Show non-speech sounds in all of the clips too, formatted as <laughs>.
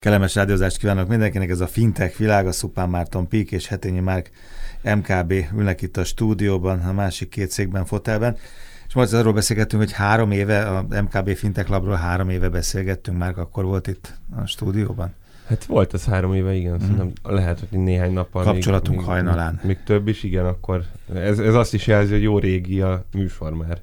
Kellemes rádiózást kívánok mindenkinek, ez a Fintech világa, Szupán Márton Pík és Hetényi Márk MKB ülnek itt a stúdióban, a másik két székben, fotelben. És most arról beszélgettünk, hogy három éve, a MKB Fintech Labról három éve beszélgettünk, már akkor volt itt a stúdióban. Hát volt ez három éve, igen. Mm. Szerintem lehet, hogy néhány nappal Kapcsolatunk még, hajnalán. Még, még több is, igen, akkor ez, ez azt is jelzi, hogy jó régi a műsor már.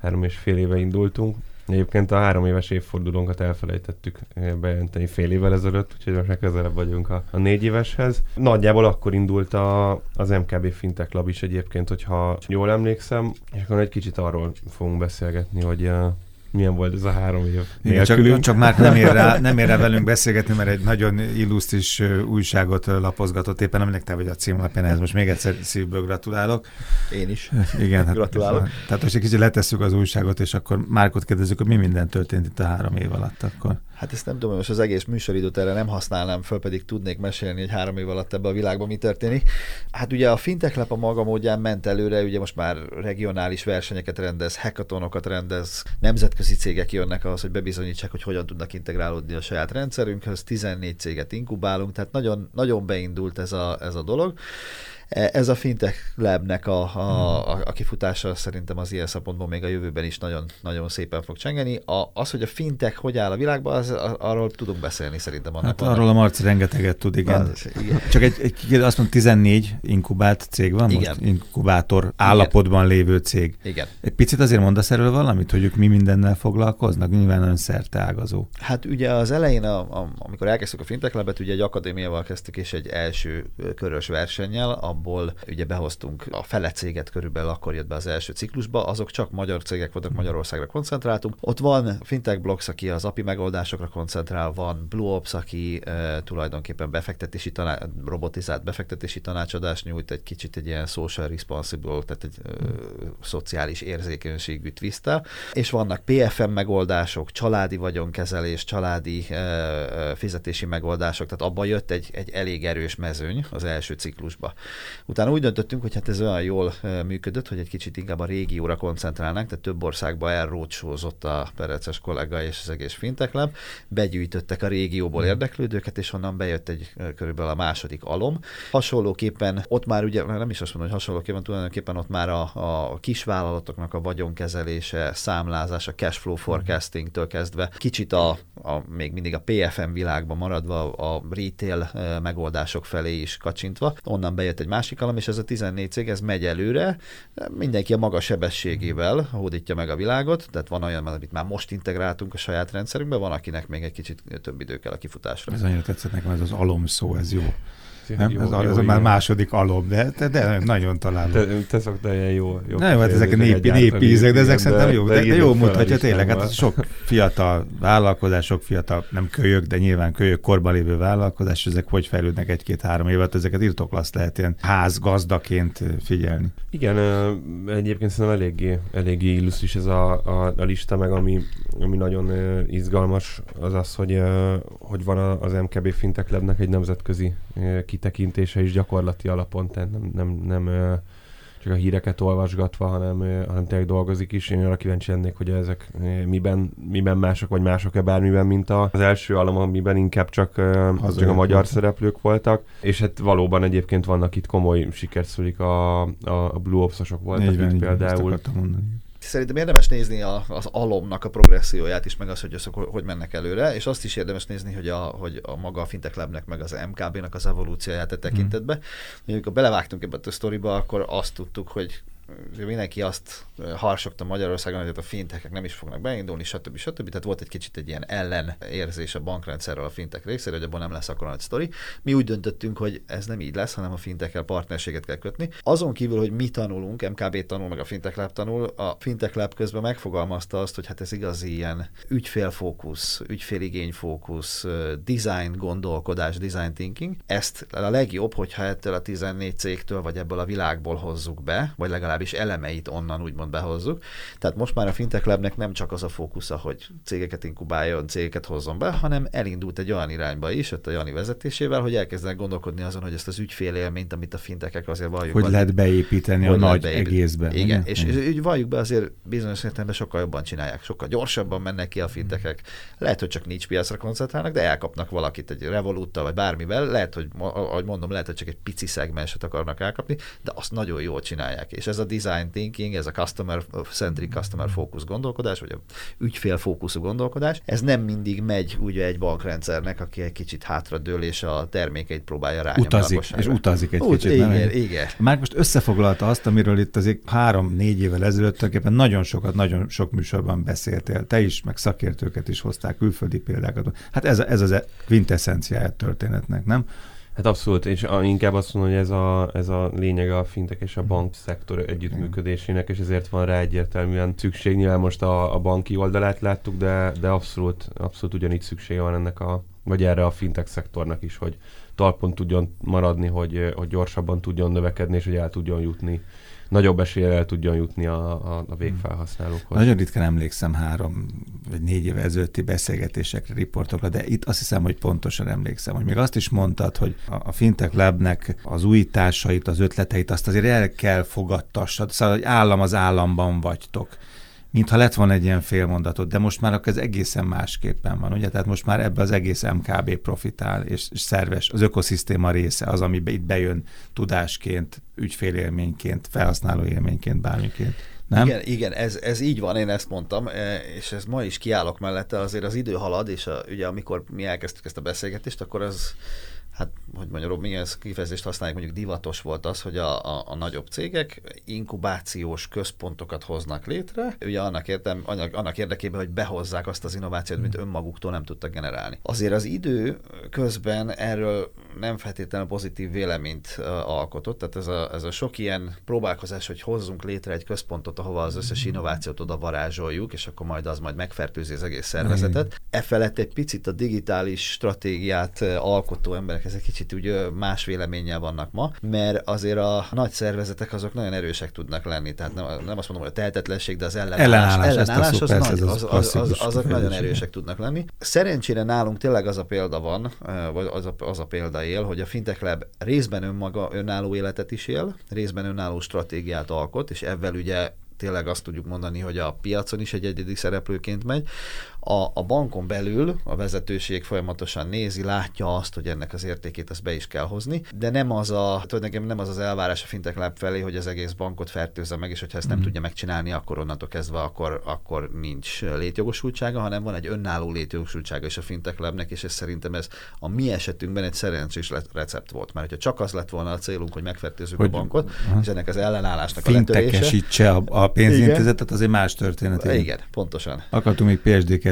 Három és fél éve indultunk. Egyébként a három éves évfordulónkat elfelejtettük eh, bejelenteni fél évvel ezelőtt, úgyhogy most már közelebb vagyunk a, a négy éveshez. Nagyjából akkor indult a, az MKB Fintech Lab is egyébként, hogyha jól emlékszem, és akkor egy kicsit arról fogunk beszélgetni, hogy uh, milyen volt ez a három év Igen, csak, csak már nem ér, rá, nem ér rá velünk beszélgetni, mert egy nagyon illusztris újságot lapozgatott éppen, aminek te vagy a címlapján, ez most még egyszer szívből gratulálok. Én is. Igen, hát, gratulálok. Tehát most egy kicsit letesszük az újságot, és akkor Márkot kérdezzük, hogy mi minden történt itt a három év alatt akkor. Hát ezt nem tudom, most az egész műsoridőt erre nem használnám föl, pedig tudnék mesélni, hogy három év alatt ebbe a világban mi történik. Hát ugye a Fintech Lab a maga módján ment előre, ugye most már regionális versenyeket rendez, hackathonokat rendez, nemzetközi cégek jönnek ahhoz, hogy bebizonyítsák, hogy hogyan tudnak integrálódni a saját rendszerünkhöz, 14 céget inkubálunk, tehát nagyon, nagyon beindult ez a, ez a dolog. E, ez a fintech labnek a, a, a, a kifutása szerintem az ilyen szempontból még a jövőben is nagyon, nagyon szépen fog csengeni. A, az, hogy a fintech hogy áll a világban, az, arról tudunk beszélni szerintem. Annak hát arról a Marci rengeteget tud, igen. Az, igen. Csak egy, egy, azt mondom, 14 inkubált cég van igen. most? Inkubátor állapotban igen. lévő cég. Igen. Egy picit azért mondasz erről valamit, hogy ők mi mindennel foglalkoznak? Nyilván nagyon ágazó. Hát ugye az elején, a, a, amikor elkezdtük a fintech labet, ugye egy akadémiával kezdtük, és egy első körös versennyel, a abból ugye behoztunk a fele céget körülbelül akkor jött be az első ciklusba, azok csak magyar cégek voltak, Magyarországra koncentráltunk. Ott van Fintech Blocks, aki az API megoldásokra koncentrál, van Blue Ops, aki e, tulajdonképpen befektetési taná- robotizált befektetési tanácsadást nyújt, egy kicsit egy ilyen social responsible, tehát egy e, szociális érzékenységű twisttel, és vannak PFM megoldások, családi vagyonkezelés, családi e, fizetési megoldások, tehát abban jött egy, egy elég erős mezőny az első ciklusba. Utána úgy döntöttünk, hogy hát ez olyan jól működött, hogy egy kicsit inkább a régióra koncentrálnánk, tehát több országba elrócsózott a Pereces kollega és az egész Fintech Lab, begyűjtöttek a régióból hmm. érdeklődőket, és onnan bejött egy körülbelül a második alom. Hasonlóképpen ott már ugye, nem is azt mondom, hogy hasonlóképpen, tulajdonképpen ott már a, a kisvállalatoknak a vagyonkezelése, számlázása, cashflow hmm. forecasting-től kezdve, kicsit a, a, még mindig a PFM világban maradva, a retail megoldások felé is kacsintva, onnan bejött jött egy másik alam, és ez a 14 cég, ez megy előre, mindenki a maga sebességével hódítja meg a világot, tehát van olyan, amit már most integráltunk a saját rendszerünkbe, van akinek még egy kicsit több idő kell a kifutásra. Ez annyira tetszett nekem, ez az alom szó, ez jó. Nem? Jó, ez, jó, ez jó, már második alom, de, de, de nagyon találom. Te, te szoktál ilyen jó. jó Na jó, hát ezek népi, népi ízek, de ezek szerintem jó, de, de, de jó mutatja tényleg. Hát sok fiatal vállalkozás, sok fiatal, nem kölyök, de nyilván kölyök korban lévő vállalkozás, ezek hogy fejlődnek egy-két-három évet, ezeket írtoklaszt lehet ilyen házgazdaként figyelni. Igen, egyébként szerintem eléggé, eléggé illusztris ez a, a, a lista, meg ami, ami nagyon izgalmas, az az, hogy, hogy van az MKB Fintech Labnek egy nemzetközi kitekintése is gyakorlati alapon, tehát nem, nem, nem csak a híreket olvasgatva, hanem, hanem tényleg dolgozik is. Én arra kíváncsi lennék, hogy ezek miben, miben mások, vagy mások-e bármiben, mint az első alom, amiben inkább csak, csak a magyar szereplők voltak. És hát valóban egyébként vannak itt komoly sikerszülik a, a Blue Ops-osok voltak így, például szerintem érdemes nézni a, az alomnak a progresszióját is, meg az, hogy azok hogy mennek előre, és azt is érdemes nézni, hogy a, hogy a maga a Fintech Labnek, meg az MKB-nak az evolúcióját e tekintetbe. Mm. Amikor belevágtunk ebbe a sztoriba, akkor azt tudtuk, hogy mindenki azt harsogta Magyarországon, hogy a fintekek nem is fognak beindulni, stb. stb. Tehát volt egy kicsit egy ilyen ellenérzés a bankrendszerrel a fintek részéről, hogy abban nem lesz akkor nagy sztori. Mi úgy döntöttünk, hogy ez nem így lesz, hanem a fintekkel partnerséget kell kötni. Azon kívül, hogy mi tanulunk, MKB tanul, meg a Fintech Lab tanul, a Fintech Lab közben megfogalmazta azt, hogy hát ez igazi ilyen ügyfélfókusz, ügyféligényfókusz, design gondolkodás, design thinking. Ezt a legjobb, hogyha ettől a 14 cégtől, vagy ebből a világból hozzuk be, vagy legalább legalábbis elemeit onnan úgymond behozzuk. Tehát most már a Fintech Labnek nem csak az a fókusza, hogy cégeket inkubáljon, cégeket hozzon be, hanem elindult egy olyan irányba is, ott a Jani vezetésével, hogy elkezdenek gondolkodni azon, hogy ezt az ügyfélélményt, amit a fintekek azért valljuk. Hogy lehet beépíteni hogy a nagy beépíteni. egészben. Igen, és, és úgy valljuk be azért bizonyos értelemben sokkal jobban csinálják, sokkal gyorsabban mennek ki a fintekek. Lehet, hogy csak nincs piacra koncentrálnak, de elkapnak valakit egy revolúttal vagy bármivel. Lehet, hogy, ahogy mondom, lehet, hogy csak egy pici szegmenset akarnak elkapni, de azt nagyon jól csinálják. És ez a design thinking, ez a customer centric, customer focus gondolkodás, vagy a ügyfél fókuszú gondolkodás, ez nem mindig megy ugye egy bankrendszernek, aki egy kicsit hátradől és a termékeit próbálja rá. Utazik, és utazik egy Úgy, kicsit. Igen, nem? igen. Már most összefoglalta azt, amiről itt azért három-négy évvel ezelőtt tulajdonképpen nagyon sokat, nagyon sok műsorban beszéltél. Te is, meg szakértőket is hozták, külföldi példákat. Hát ez, ez az quintessenciája történetnek, nem? Hát abszolút, és inkább azt mondom, hogy ez a, ez a lényege a fintek és a mhm. bank szektor együttműködésének, és ezért van rá egyértelműen szükség. Nyilván most a, a banki oldalát láttuk, de, de abszolút, abszolút ugyanígy szüksége van ennek a, vagy erre a fintek szektornak is, hogy talpon tudjon maradni, hogy, hogy gyorsabban tudjon növekedni, és hogy el tudjon jutni. Nagyobb eséllyel el tudjon jutni a, a, a végfelhasználókhoz. Nagyon ritkán emlékszem három vagy négy éve ezelőtti beszélgetésekre, riportokra, de itt azt hiszem, hogy pontosan emlékszem, hogy még azt is mondtad, hogy a, Fintech Labnek az újításait, az ötleteit, azt azért el kell fogadtassad, szóval, hogy állam az államban vagytok mintha lett volna egy ilyen félmondatot, de most már akkor ez egészen másképpen van, ugye? Tehát most már ebbe az egész MKB profitál, és, és szerves, az ökoszisztéma része az, ami itt bejön tudásként, ügyfélélményként, felhasználó élményként, bármiként. Nem? Igen, igen ez, ez így van, én ezt mondtam, e, és ez ma is kiállok mellette, azért az idő halad, és a, ugye amikor mi elkezdtük ezt a beszélgetést, akkor az hát, hogy mondjam, milyen kifejezést használják, mondjuk divatos volt az, hogy a, a, a nagyobb cégek inkubációs központokat hoznak létre, ugye annak, értem, annak, annak érdekében, hogy behozzák azt az innovációt, mint önmaguktól nem tudtak generálni. Azért az idő közben erről nem feltétlenül pozitív véleményt alkotott, tehát ez a, ez a sok ilyen próbálkozás, hogy hozzunk létre egy központot, ahova az összes innovációt oda varázsoljuk, és akkor majd az majd megfertőzi az egész szervezetet. E felett egy picit a digitális stratégiát alkotó emberek ezek kicsit úgy más véleménnyel vannak ma, mert azért a nagy szervezetek azok nagyon erősek tudnak lenni, tehát nem, nem azt mondom, hogy a tehetetlenség, de az ellenállás, ellenállás, ellenállás az, nagy, az, az, az, azok nagyon erősek tudnak lenni. Szerencsére nálunk tényleg az a példa van, vagy az a, az a példa él, hogy a Fintech Lab részben önmaga önálló életet is él, részben önálló stratégiát alkot, és ebben ugye tényleg azt tudjuk mondani, hogy a piacon is egy egyedi szereplőként megy. A, a bankon belül a vezetőség folyamatosan nézi, látja azt, hogy ennek az értékét azt be is kell hozni, de nem az a, tulajdonképpen nem az az elvárás a Fintech Lab felé, hogy az egész bankot fertőzze meg, és hogyha ezt nem mm. tudja megcsinálni, akkor onnantól kezdve akkor, akkor nincs létjogosultsága, hanem van egy önálló létjogosultsága is a Fintech Labnek, és ez szerintem ez a mi esetünkben egy szerencsés recept volt, mert hogyha csak az lett volna a célunk, hogy megfertőzzük hogy, a bankot, és ennek az ellenállásnak a letörése. a, a pénzintézetet, az egy más történet. Igen, pontosan. Akartunk még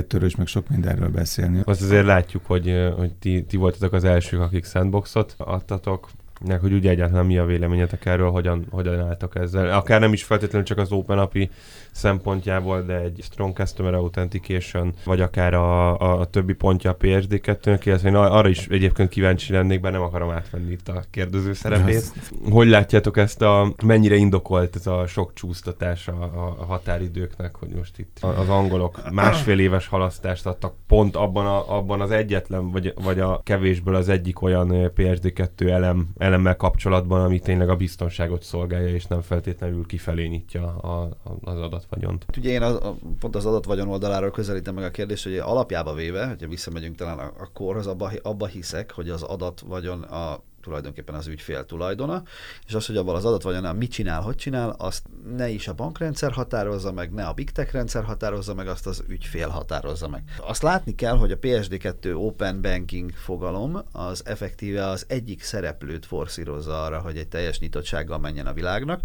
PSD2-ről is, meg sok mindenről beszélni. Azt azért látjuk, hogy, hogy ti, ti voltatok az elsők, akik sandboxot adtatok, meg hogy ugye egyáltalán mi a véleményetek erről, hogyan, hogyan álltak ezzel. Akár nem is feltétlenül csak az Open API szempontjából, de egy Strong Customer Authentication, vagy akár a, a, többi pontja a PSD2-nek, illetve én arra is egyébként kíváncsi lennék, bár nem akarom átvenni itt a kérdező szerepét. <laughs> Hogy látjátok ezt a, mennyire indokolt ez a sok csúsztatás a, a határidőknek, hogy most itt az angolok másfél éves halasztást adtak pont abban, a, abban az egyetlen, vagy, vagy a kevésből az egyik olyan PSD2 elem, elemmel kapcsolatban, ami tényleg a biztonságot szolgálja, és nem feltétlenül kifelé nyitja a, a, az adat adatvagyont. Hát ugye én az, a, pont az adatvagyon oldaláról közelítem meg a kérdést, hogy alapjába véve, hogyha visszamegyünk talán a, a korhoz, abba, abba hiszek, hogy az adatvagyon a tulajdonképpen az ügyfél tulajdona, és az, hogy abban az adatvagyon mit csinál, hogy csinál, azt ne is a bankrendszer határozza meg, ne a Big Tech rendszer határozza meg, azt az ügyfél határozza meg. Azt látni kell, hogy a PSD2 Open Banking fogalom az effektíve az egyik szereplőt forszírozza arra, hogy egy teljes nyitottsággal menjen a világnak.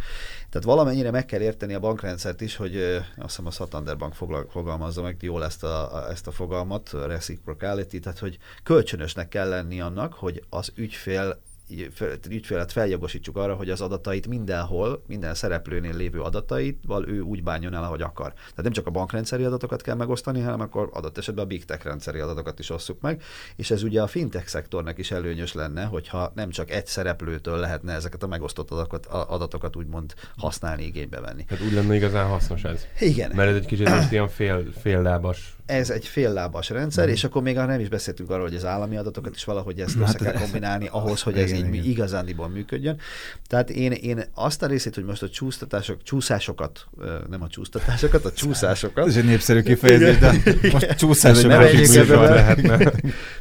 Tehát valamennyire meg kell érteni a bankrendszert is, hogy azt hiszem a Santander Bank fogalmazza meg jól ezt a, a, ezt a fogalmat, reciprocality, tehát hogy kölcsönösnek kell lenni annak, hogy az ügyfél ügyfelet feljogosítsuk arra, hogy az adatait mindenhol, minden szereplőnél lévő adataival ő úgy bánjon el, ahogy akar. Tehát nem csak a bankrendszeri adatokat kell megosztani, hanem akkor adott esetben a big tech rendszeri adatokat is osszuk meg, és ez ugye a fintech szektornak is előnyös lenne, hogyha nem csak egy szereplőtől lehetne ezeket a megosztott adatokat, adatokat úgymond használni, igénybe venni. Tehát úgy lenne igazán hasznos ez. Igen. Mert ez egy kicsit most ilyen fél, fél lábas ez egy féllábas rendszer, mm. és akkor még nem is beszéltünk arról, hogy az állami adatokat is valahogy ezt hát össze kell kombinálni ahhoz, hogy ez igen, így igazándiból működjön. Tehát én, én azt a részét, hogy most a csúsztatások, csúszásokat, nem a csúsztatásokat, a csúszásokat. Ez egy népszerű kifejezés, de most csúszásokat is lehetne.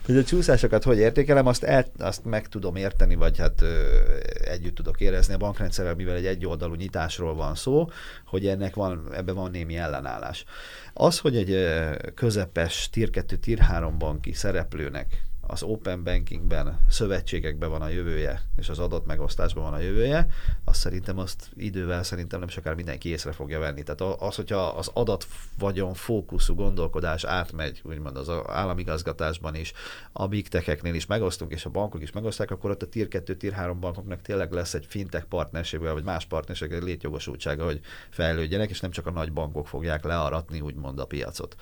Hogy a csúszásokat hogy értékelem, azt, el, azt meg tudom érteni, vagy hát együtt tudok érezni a bankrendszerrel, mivel egy egyoldalú nyitásról van szó, hogy ennek van, ebben van némi ellenállás. Az, hogy egy közepes tier 2, tier 3 banki szereplőnek az open bankingben, szövetségekben van a jövője, és az adat megosztásban van a jövője, azt szerintem azt idővel szerintem nem sokára mindenki észre fogja venni. Tehát az, hogyha az adat vagyon fókuszú gondolkodás átmegy, úgymond az államigazgatásban is, a big techeknél is megosztunk, és a bankok is megosztják, akkor ott a tier 2, tier 3 bankoknak tényleg lesz egy fintech partnerségvel, vagy más partnerségvel létjogosultsága, hogy fejlődjenek, és nem csak a nagy bankok fogják learatni, úgymond a piacot.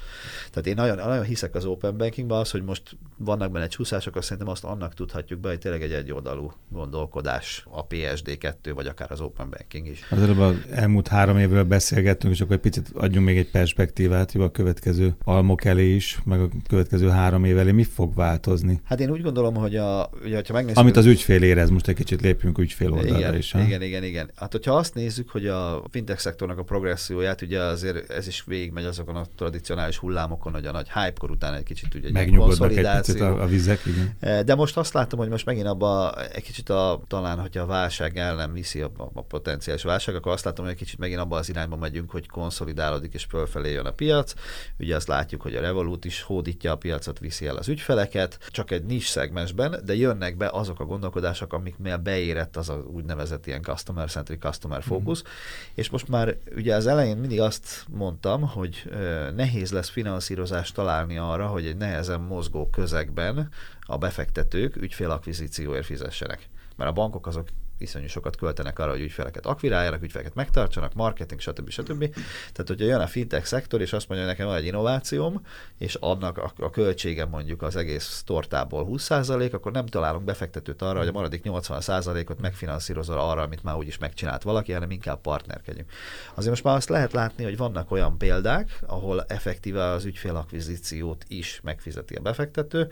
Tehát én nagyon, nagyon hiszek az open bankingban, az, hogy most vannak benne csúszásokat szerintem azt annak tudhatjuk be, hogy tényleg egy egyoldalú gondolkodás a PSD2, vagy akár az Open Banking is. Az előbb az elmúlt három évről beszélgettünk, és akkor egy picit adjunk még egy perspektívát, hogy a következő almok elé is, meg a következő három év elé mi fog változni? Hát én úgy gondolom, hogy a, ugye, ha megnézzük... Amit az ügyfél érez, most egy kicsit lépjünk ügyfél oldalra igen, is. Ha? Igen, igen, igen. Hát hogyha azt nézzük, hogy a fintech szektornak a progresszióját, ugye azért ez is végigmegy azokon a tradicionális hullámokon, hogy a nagy hype-kor után egy kicsit ugye egy egy picit a, a vizek, igen. Eh, de most azt látom, hogy most megint abba egy kicsit a, talán, hogyha a válság ellen viszi a, a potenciális válság, akkor azt látom, hogy egy kicsit megint abba az irányba megyünk, hogy konszolidálódik és fölfelé jön a piac. Ugye azt látjuk, hogy a Revolut is hódítja a piacot, viszi el az ügyfeleket, csak egy nis szegmensben, de jönnek be azok a gondolkodások, amik mivel beérett az a úgynevezett ilyen customer-centric customer focus, mm. és most már ugye az elején mindig azt mondtam, hogy nehéz lesz finanszírozást találni arra, hogy egy nehezen mozgó közegben a befektetők ügyfélakvizícióért fizessenek. Mert a bankok azok iszonyú sokat költenek arra, hogy ügyfeleket akviráljanak, ügyfeleket megtartsanak, marketing, stb. stb. Tehát, hogyha jön a fintech szektor, és azt mondja, hogy nekem van egy innovációm, és annak a, a költsége mondjuk az egész tortából 20%, akkor nem találunk befektetőt arra, hogy a maradék 80%-ot megfinanszírozza arra, amit már úgyis megcsinált valaki, hanem inkább partnerkedjünk. Azért most már azt lehet látni, hogy vannak olyan példák, ahol effektíve az ügyfélakvizíciót is megfizeti a befektető,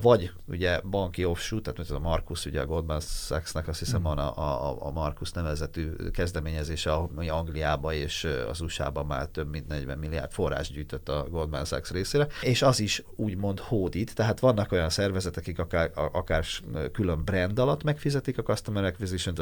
vagy ugye banki offshoot, tehát ez a Markus, ugye a Goldman Sachs-nak azt hiszem van a, a, a Markus nevezetű kezdeményezése, ami Angliába és az USA-ban már több mint 40 milliárd forrás gyűjtött a Goldman Sachs részére, és az is úgymond hódít, tehát vannak olyan szervezetek, akik akár, akár külön brand alatt megfizetik a customer acquisition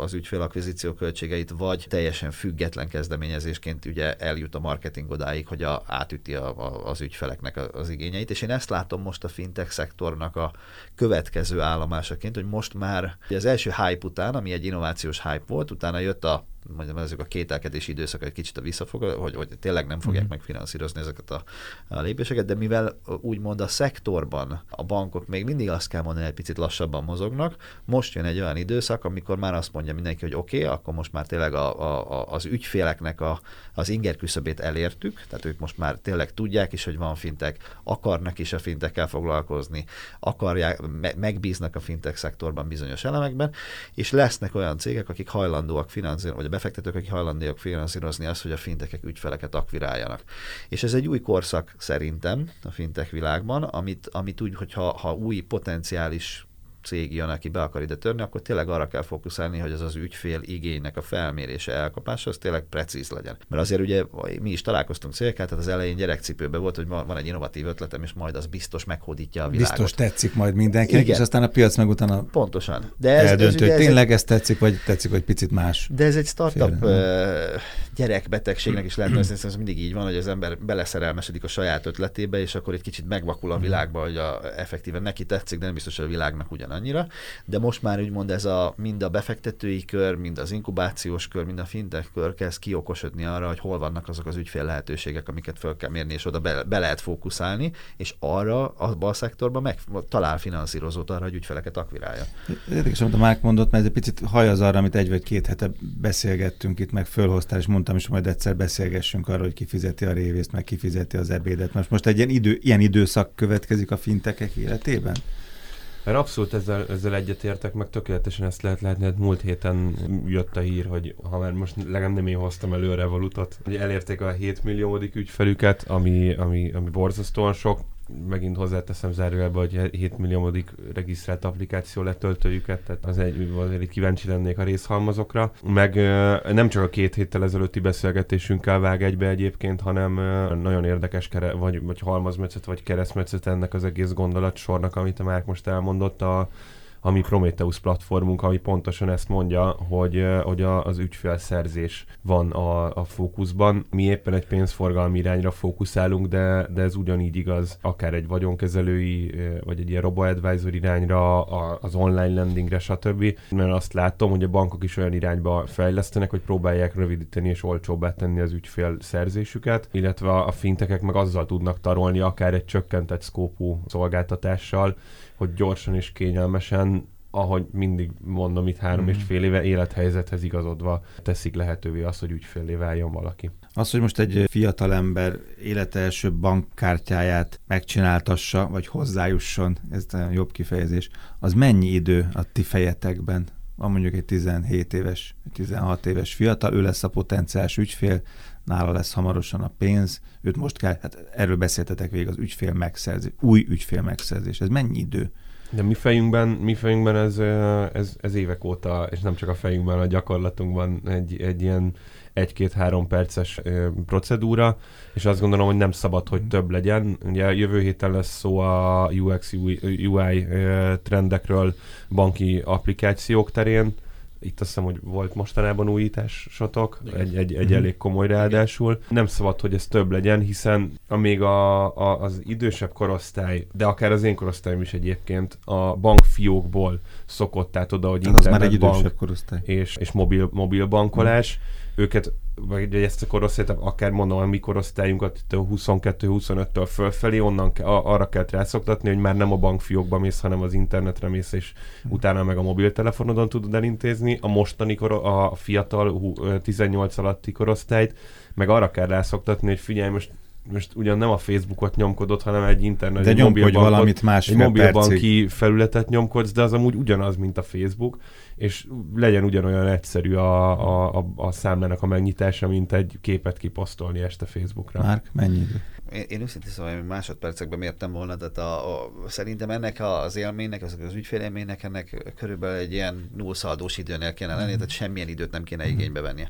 az ügyfélakvizíció költségeit, vagy teljesen független kezdeményezésként ugye eljut a marketing odáig, hogy a, átüti a, a, az ügyfeleknek az igényeit, és én ezt látom most a fintech szektornak a következő állomásaként, hogy most már az első hype hype után, ami egy innovációs hype volt, utána jött a mondjam, ezek a kételkedési időszak egy kicsit a visszafog, hogy, hogy tényleg nem fogják mm. megfinanszírozni ezeket a, a lépéseket, de mivel úgymond a szektorban a bankok még mindig azt kell mondani, egy picit lassabban mozognak, most jön egy olyan időszak, amikor már azt mondja mindenki, hogy oké, okay, akkor most már tényleg a, a, az ügyféleknek a, az inger küszöbét elértük, tehát ők most már tényleg tudják is, hogy van fintek, akarnak is a fintekkel foglalkozni, akarják, me, megbíznak a fintek szektorban bizonyos elemekben, és lesznek olyan cégek, akik hajlandóak finanszírozni, vagy befektetők, akik hajlandóak finanszírozni azt, hogy a fintekek ügyfeleket akviráljanak. És ez egy új korszak szerintem a fintek világban, amit, amit úgy, hogyha ha új potenciális cég jön, aki be akar ide törni, akkor tényleg arra kell fókuszálni, hogy az az ügyfél igénynek a felmérése, elkapása, az tényleg precíz legyen. Mert azért ugye mi is találkoztunk cégekkel, tehát az elején gyerekcipőben volt, hogy van egy innovatív ötletem, és majd az biztos meghódítja a világot. Biztos tetszik majd mindenkinek, Igen. és aztán a piac meg utána Pontosan. De ez, eldöntő, ez, hogy tényleg ez, ez tetszik, vagy tetszik, vagy picit más. De ez egy startup gyerekbetegségnek is lehet nevezni, ez mindig így van, hogy az ember beleszerelmesedik a saját ötletébe, és akkor egy kicsit megvakul a világba, hogy a, effektíven neki tetszik, de nem biztos, hogy a világnak ugyanannyira. De most már úgymond ez a mind a befektetői kör, mind az inkubációs kör, mind a fintech kör kezd kiokosodni arra, hogy hol vannak azok az ügyfél lehetőségek, amiket fel kell mérni, és oda be, be lehet fókuszálni, és arra, abban a szektorban meg talál finanszírozót arra, hogy ügyfeleket akvirálja. Érdekes, amit a Márk mondott, mert ez egy picit hajaz arra, amit egy vagy két hete beszélgettünk itt, meg fölhoztál, és mondtam is, majd egyszer beszélgessünk arról, hogy kifizeti a révészt, meg kifizeti az ebédet. Most, most egy ilyen, idő, ilyen időszak következik a fintekek életében? Mert abszolút ezzel, ezzel egyetértek, meg tökéletesen ezt lehet látni, hát múlt héten jött a hír, hogy ha már most legalább nem én hoztam elő a Revolutot, hogy elérték a 7 milliómodik ügyfelüket, ami, ami, ami borzasztóan sok, megint hozzáteszem zárójelbe, hogy 7 milliómodik regisztrált applikáció letöltőjüket, tehát az egy, azért kíváncsi lennék a részhalmazokra. Meg nem csak a két héttel ezelőtti beszélgetésünkkel vág egybe egyébként, hanem nagyon érdekes kere, vagy, vagy halmazmetszet, vagy keresztmetszet ennek az egész gondolatsornak, amit a Márk most elmondott, a, a mi Prometheus platformunk, ami pontosan ezt mondja, hogy, hogy a, az ügyfélszerzés van a, a fókuszban. Mi éppen egy pénzforgalmi irányra fókuszálunk, de, de ez ugyanígy igaz akár egy vagyonkezelői, vagy egy ilyen robo-advisor irányra, a, az online lendingre, stb. Mert azt látom, hogy a bankok is olyan irányba fejlesztenek, hogy próbálják rövidíteni és olcsóbbá tenni az ügyfél szerzésüket, illetve a fintekek meg azzal tudnak tarolni akár egy csökkentett szkópú szolgáltatással, hogy gyorsan és kényelmesen ahogy mindig mondom, itt három mm. és fél éve élethelyzethez igazodva teszik lehetővé azt, hogy ügyfélé váljon valaki. Az, hogy most egy fiatalember élete első bankkártyáját megcsináltassa, vagy hozzájusson, ez a jobb kifejezés, az mennyi idő a ti fejetekben? Van mondjuk egy 17 éves, 16 éves fiatal, ő lesz a potenciális ügyfél, nála lesz hamarosan a pénz, őt most kell, hát erről beszéltetek végig, az ügyfél megszerzés, új ügyfél megszerzés, ez mennyi idő? De mi fejünkben, mi fejünkben ez, ez, ez évek óta, és nem csak a fejünkben, a gyakorlatunkban egy, egy ilyen egy-két-három perces procedúra, és azt gondolom, hogy nem szabad, hogy több legyen. Ugye jövő héten lesz szó a UX, UI, trendekről banki applikációk terén, itt azt hiszem, hogy volt mostanában újításotok, egy, egy, egy mm-hmm. elég komoly ráadásul. Nem szabad, hogy ez több legyen, hiszen amíg a, a, az idősebb korosztály, de akár az én korosztályom is egyébként a bankfiókból szokott át oda, hogy internetbank az már egy idősebb korosztály. és, és mobil, mobil bankolás, mm őket, vagy ezt a korosztályt, akár mondom a mi korosztályunkat 22-25-től fölfelé, onnan arra kell rászoktatni, hogy már nem a bankfiókba mész, hanem az internetre mész, és hmm. utána meg a mobiltelefonodon tudod elintézni. A mostani kor, a fiatal 18 alatti korosztályt meg arra kell rászoktatni, hogy figyelj, most most ugyan nem a Facebookot nyomkodott, hanem egy internet, de egy mobilbanki, valamit más egy mobilbanki felületet nyomkodsz, de az amúgy ugyanaz, mint a Facebook, és legyen ugyanolyan egyszerű a, a, a, a számlának a megnyitása, mint egy képet kiposztolni este Facebookra. Márk, mennyi idő? Én, én őszintén szóval hogy másodpercekben mértem volna, tehát a, a, szerintem ennek az élménynek, az, az ügyfélélménynek ennek körülbelül egy ilyen nullszaldós időnél kéne lenni, mm. tehát semmilyen időt nem kéne mm. igénybe vennie.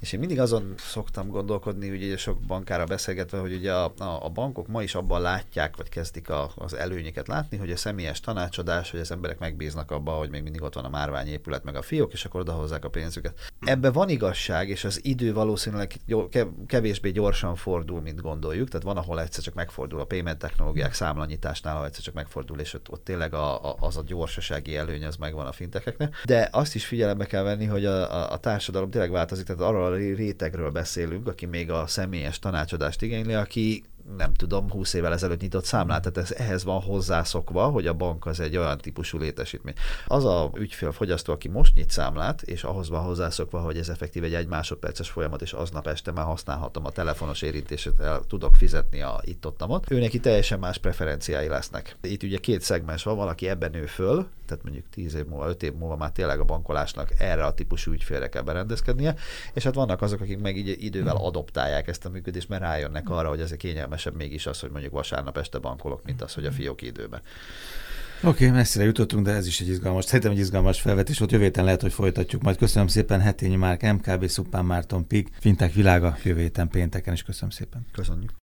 És én mindig azon szoktam gondolkodni, ugye sok bankára beszélgetve, hogy ugye a, a, a bankok ma is abban látják, vagy kezdik a, az előnyeket látni, hogy a személyes tanácsadás, hogy az emberek megbíznak abba, hogy még mindig ott van a márványépület, meg a fiók, és akkor odahozzák a pénzüket. Ebbe van igazság, és az idő valószínűleg kevésbé gyorsan fordul, mint gondoljuk, tehát van ahol egyszer csak megfordul a payment technológiák számlanyításnál, ahol egyszer csak megfordul, és ott, ott tényleg a, a, az a gyorsasági előny az megvan a fintekeknek. De azt is figyelembe kell venni, hogy a, a, a társadalom tényleg változik, tehát arról a rétegről beszélünk, aki még a személyes tanácsadást igényli, aki nem tudom, 20 évvel ezelőtt nyitott számlát, tehát ez, ehhez van hozzászokva, hogy a bank az egy olyan típusú létesítmény. Az a ügyfél fogyasztó, aki most nyit számlát, és ahhoz van hozzászokva, hogy ez effektív egy egy másodperces folyamat, és aznap este már használhatom a telefonos érintését, el tudok fizetni a itt ott ő neki teljesen más preferenciái lesznek. Itt ugye két szegmens van, valaki ebben nő föl, tehát mondjuk 10 év múlva, 5 év múlva már tényleg a bankolásnak erre a típusú ügyfélre kell berendezkednie, és hát vannak azok, akik meg így idővel hmm. adoptálják ezt a működést, mert rájönnek arra, hogy ez kényelmesebb mégis az, hogy mondjuk vasárnap este bankolok, mint az, hogy a fiók időben. Oké, okay, messzire jutottunk, de ez is egy izgalmas, szerintem egy izgalmas felvetés volt. Jövő héten lehet, hogy folytatjuk. Majd köszönöm szépen Hetényi Márk, MKB, Szupán Márton Pig, Fintek világa jövő héten pénteken, és köszönöm szépen. Köszönjük.